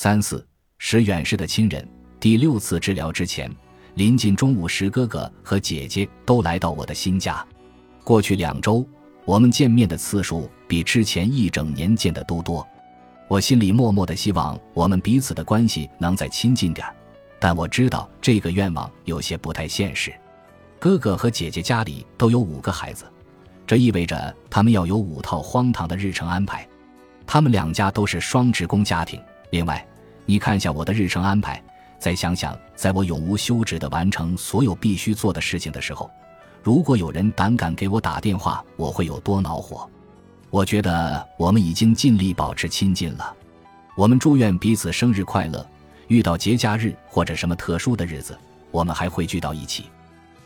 三四使远氏的亲人。第六次治疗之前，临近中午时，哥哥和姐姐都来到我的新家。过去两周，我们见面的次数比之前一整年见的都多。我心里默默的希望我们彼此的关系能再亲近点但我知道这个愿望有些不太现实。哥哥和姐姐家里都有五个孩子，这意味着他们要有五套荒唐的日程安排。他们两家都是双职工家庭。另外，你看下我的日程安排，再想想，在我永无休止的完成所有必须做的事情的时候，如果有人胆敢给我打电话，我会有多恼火？我觉得我们已经尽力保持亲近了。我们祝愿彼此生日快乐。遇到节假日或者什么特殊的日子，我们还会聚到一起。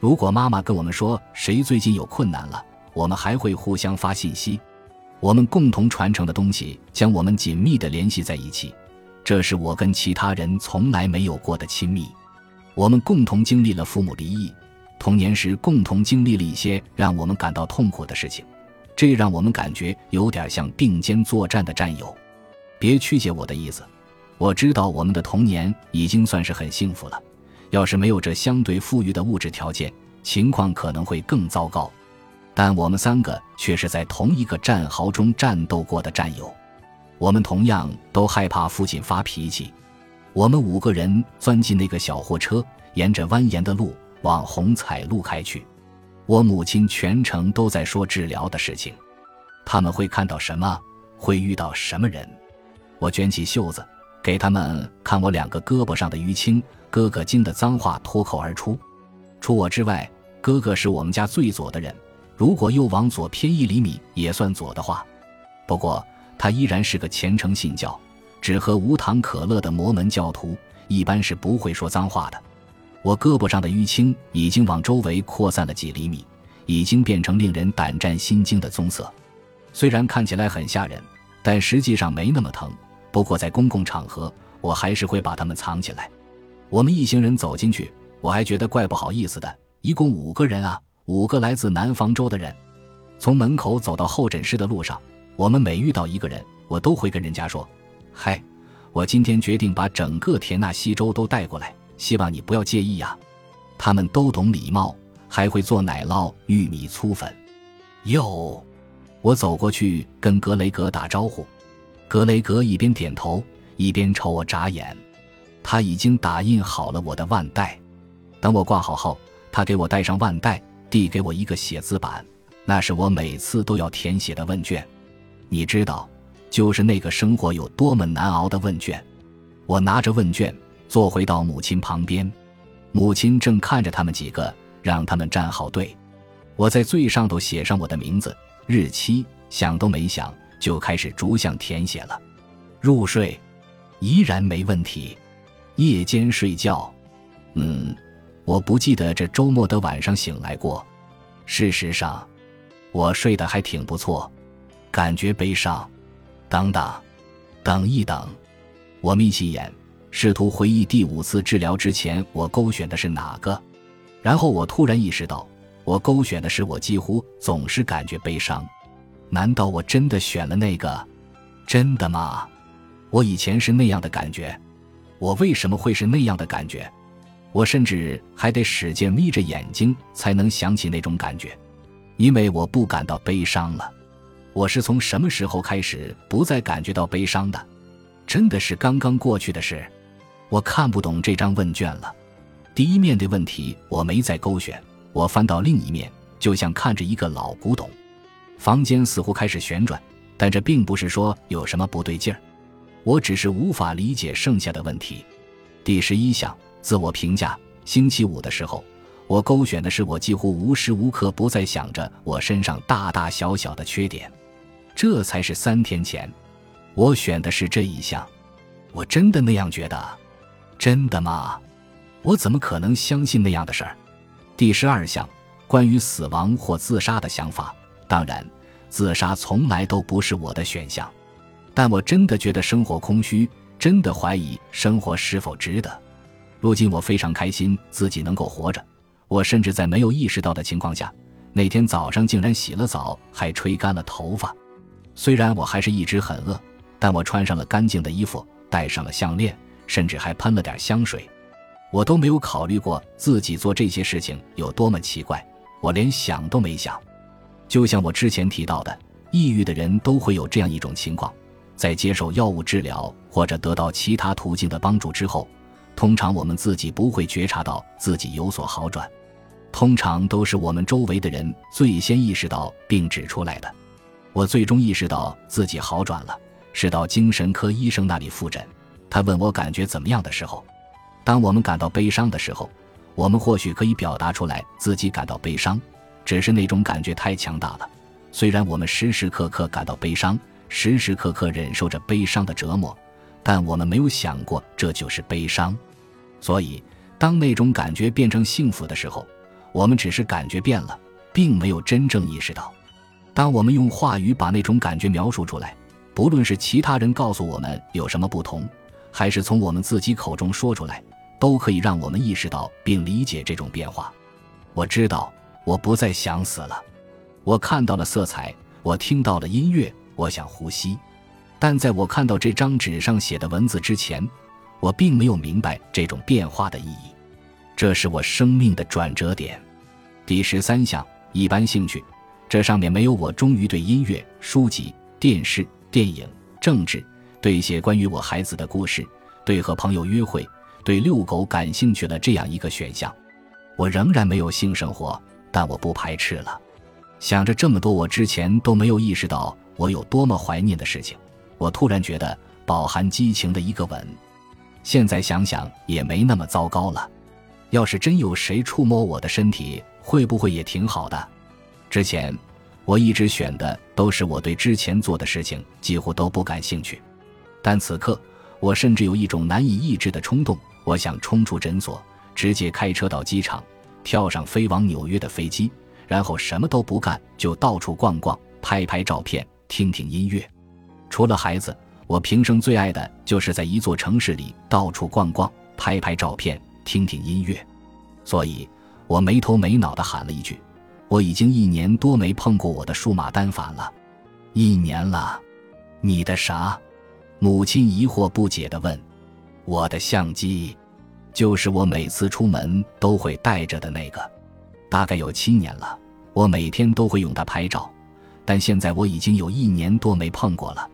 如果妈妈跟我们说谁最近有困难了，我们还会互相发信息。我们共同传承的东西将我们紧密地联系在一起，这是我跟其他人从来没有过的亲密。我们共同经历了父母离异，童年时共同经历了一些让我们感到痛苦的事情。这让我们感觉有点像并肩作战的战友，别曲解我的意思。我知道我们的童年已经算是很幸福了，要是没有这相对富裕的物质条件，情况可能会更糟糕。但我们三个却是在同一个战壕中战斗过的战友，我们同样都害怕父亲发脾气。我们五个人钻进那个小货车，沿着蜿蜒的路往红彩路开去。我母亲全程都在说治疗的事情，他们会看到什么，会遇到什么人。我卷起袖子，给他们看我两个胳膊上的淤青。哥哥惊得脏话脱口而出。除我之外，哥哥是我们家最左的人，如果又往左偏一厘米也算左的话。不过他依然是个虔诚信教、只喝无糖可乐的摩门教徒，一般是不会说脏话的。我胳膊上的淤青已经往周围扩散了几厘米，已经变成令人胆战心惊的棕色。虽然看起来很吓人，但实际上没那么疼。不过在公共场合，我还是会把它们藏起来。我们一行人走进去，我还觉得怪不好意思的。一共五个人啊，五个来自南方州的人。从门口走到候诊室的路上，我们每遇到一个人，我都会跟人家说：“嗨，我今天决定把整个田纳西州都带过来。”希望你不要介意呀，他们都懂礼貌，还会做奶酪玉米粗粉。哟，我走过去跟格雷格打招呼，格雷格一边点头一边朝我眨眼。他已经打印好了我的腕带，等我挂好后，他给我戴上腕带，递给我一个写字板，那是我每次都要填写的问卷。你知道，就是那个生活有多么难熬的问卷。我拿着问卷。坐回到母亲旁边，母亲正看着他们几个，让他们站好队。我在最上头写上我的名字、日期，想都没想就开始逐项填写了。入睡，依然没问题。夜间睡觉，嗯，我不记得这周末的晚上醒来过。事实上，我睡得还挺不错。感觉悲伤。等等，等一等，我眯起眼。试图回忆第五次治疗之前我勾选的是哪个，然后我突然意识到，我勾选的是我几乎总是感觉悲伤。难道我真的选了那个？真的吗？我以前是那样的感觉。我为什么会是那样的感觉？我甚至还得使劲眯着眼睛才能想起那种感觉，因为我不感到悲伤了。我是从什么时候开始不再感觉到悲伤的？真的是刚刚过去的事。我看不懂这张问卷了。第一面的问题我没再勾选，我翻到另一面，就像看着一个老古董。房间似乎开始旋转，但这并不是说有什么不对劲儿，我只是无法理解剩下的问题。第十一项自我评价：星期五的时候，我勾选的是我几乎无时无刻不在想着我身上大大小小的缺点。这才是三天前，我选的是这一项。我真的那样觉得。真的吗？我怎么可能相信那样的事儿？第十二项，关于死亡或自杀的想法。当然，自杀从来都不是我的选项。但我真的觉得生活空虚，真的怀疑生活是否值得。如今我非常开心自己能够活着。我甚至在没有意识到的情况下，那天早上竟然洗了澡，还吹干了头发。虽然我还是一直很饿，但我穿上了干净的衣服。戴上了项链，甚至还喷了点香水。我都没有考虑过自己做这些事情有多么奇怪，我连想都没想。就像我之前提到的，抑郁的人都会有这样一种情况：在接受药物治疗或者得到其他途径的帮助之后，通常我们自己不会觉察到自己有所好转，通常都是我们周围的人最先意识到并指出来的。我最终意识到自己好转了，是到精神科医生那里复诊，他问我感觉怎么样的时候。当我们感到悲伤的时候，我们或许可以表达出来自己感到悲伤，只是那种感觉太强大了。虽然我们时时刻刻感到悲伤，时时刻刻忍受着悲伤的折磨，但我们没有想过这就是悲伤。所以，当那种感觉变成幸福的时候，我们只是感觉变了，并没有真正意识到。当我们用话语把那种感觉描述出来，不论是其他人告诉我们有什么不同，还是从我们自己口中说出来。都可以让我们意识到并理解这种变化。我知道我不再想死了，我看到了色彩，我听到了音乐，我想呼吸。但在我看到这张纸上写的文字之前，我并没有明白这种变化的意义。这是我生命的转折点。第十三项一般兴趣，这上面没有我终于对音乐、书籍、电视、电影、政治，对一些关于我孩子的故事，对和朋友约会。对遛狗感兴趣了这样一个选项，我仍然没有性生活，但我不排斥了。想着这么多，我之前都没有意识到我有多么怀念的事情，我突然觉得饱含激情的一个吻，现在想想也没那么糟糕了。要是真有谁触摸我的身体，会不会也挺好的？之前我一直选的都是我对之前做的事情几乎都不感兴趣，但此刻我甚至有一种难以抑制的冲动。我想冲出诊所，直接开车到机场，跳上飞往纽约的飞机，然后什么都不干，就到处逛逛，拍拍照片，听听音乐。除了孩子，我平生最爱的就是在一座城市里到处逛逛，拍拍照片，听听音乐。所以，我没头没脑地喊了一句：“我已经一年多没碰过我的数码单反了。”一年了，你的啥？母亲疑惑不解地问。我的相机，就是我每次出门都会带着的那个，大概有七年了。我每天都会用它拍照，但现在我已经有一年多没碰过了。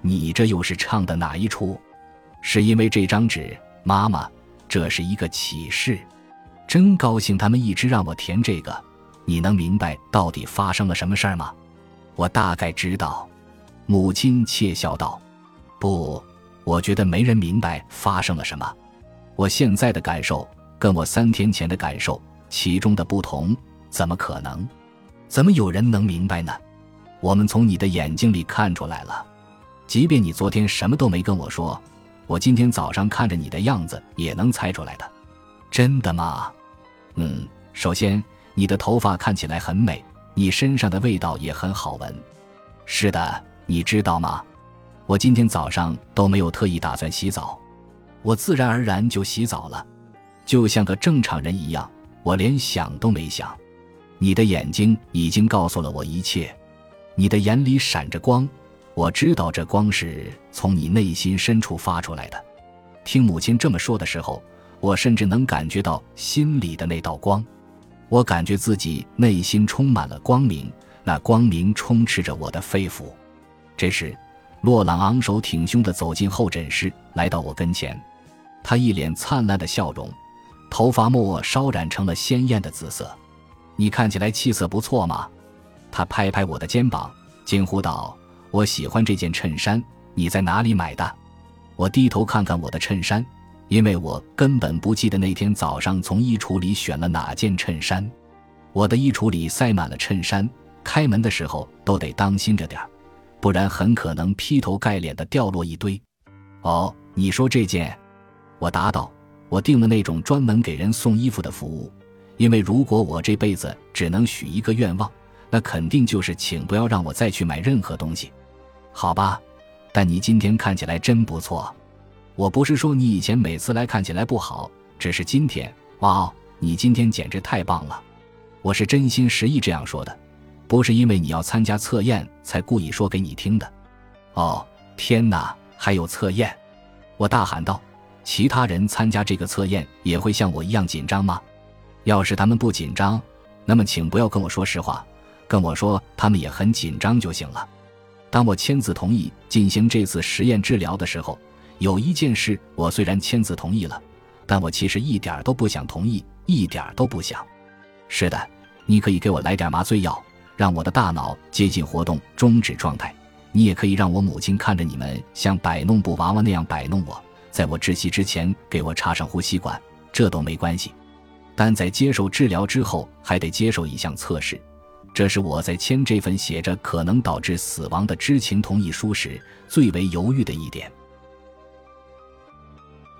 你这又是唱的哪一出？是因为这张纸，妈妈，这是一个启示。真高兴，他们一直让我填这个。你能明白到底发生了什么事儿吗？我大概知道。母亲窃笑道：“不。”我觉得没人明白发生了什么。我现在的感受跟我三天前的感受其中的不同，怎么可能？怎么有人能明白呢？我们从你的眼睛里看出来了，即便你昨天什么都没跟我说，我今天早上看着你的样子也能猜出来的。真的吗？嗯，首先你的头发看起来很美，你身上的味道也很好闻。是的，你知道吗？我今天早上都没有特意打算洗澡，我自然而然就洗澡了，就像个正常人一样，我连想都没想。你的眼睛已经告诉了我一切，你的眼里闪着光，我知道这光是从你内心深处发出来的。听母亲这么说的时候，我甚至能感觉到心里的那道光，我感觉自己内心充满了光明，那光明充斥着我的肺腑。这时。洛朗昂首挺胸地走进候诊室，来到我跟前。他一脸灿烂的笑容，头发末稍染成了鲜艳的紫色。你看起来气色不错嘛。他拍拍我的肩膀，惊呼道：“我喜欢这件衬衫，你在哪里买的？”我低头看看我的衬衫，因为我根本不记得那天早上从衣橱里选了哪件衬衫。我的衣橱里塞满了衬衫，开门的时候都得当心着点儿。不然很可能劈头盖脸的掉落一堆。哦，你说这件？我答道：“我订了那种专门给人送衣服的服务，因为如果我这辈子只能许一个愿望，那肯定就是请不要让我再去买任何东西。好吧，但你今天看起来真不错。我不是说你以前每次来看起来不好，只是今天，哇哦，你今天简直太棒了。我是真心实意这样说的。”不是因为你要参加测验才故意说给你听的，哦，天哪，还有测验！我大喊道：“其他人参加这个测验也会像我一样紧张吗？要是他们不紧张，那么请不要跟我说实话，跟我说他们也很紧张就行了。”当我签字同意进行这次实验治疗的时候，有一件事我虽然签字同意了，但我其实一点都不想同意，一点都不想。是的，你可以给我来点麻醉药，让我的大脑接近活动终止状态。你也可以让我母亲看着你们像摆弄布娃娃那样摆弄我，在我窒息之前给我插上呼吸管，这都没关系。但在接受治疗之后，还得接受一项测试。这是我在签这份写着可能导致死亡的知情同意书时最为犹豫的一点。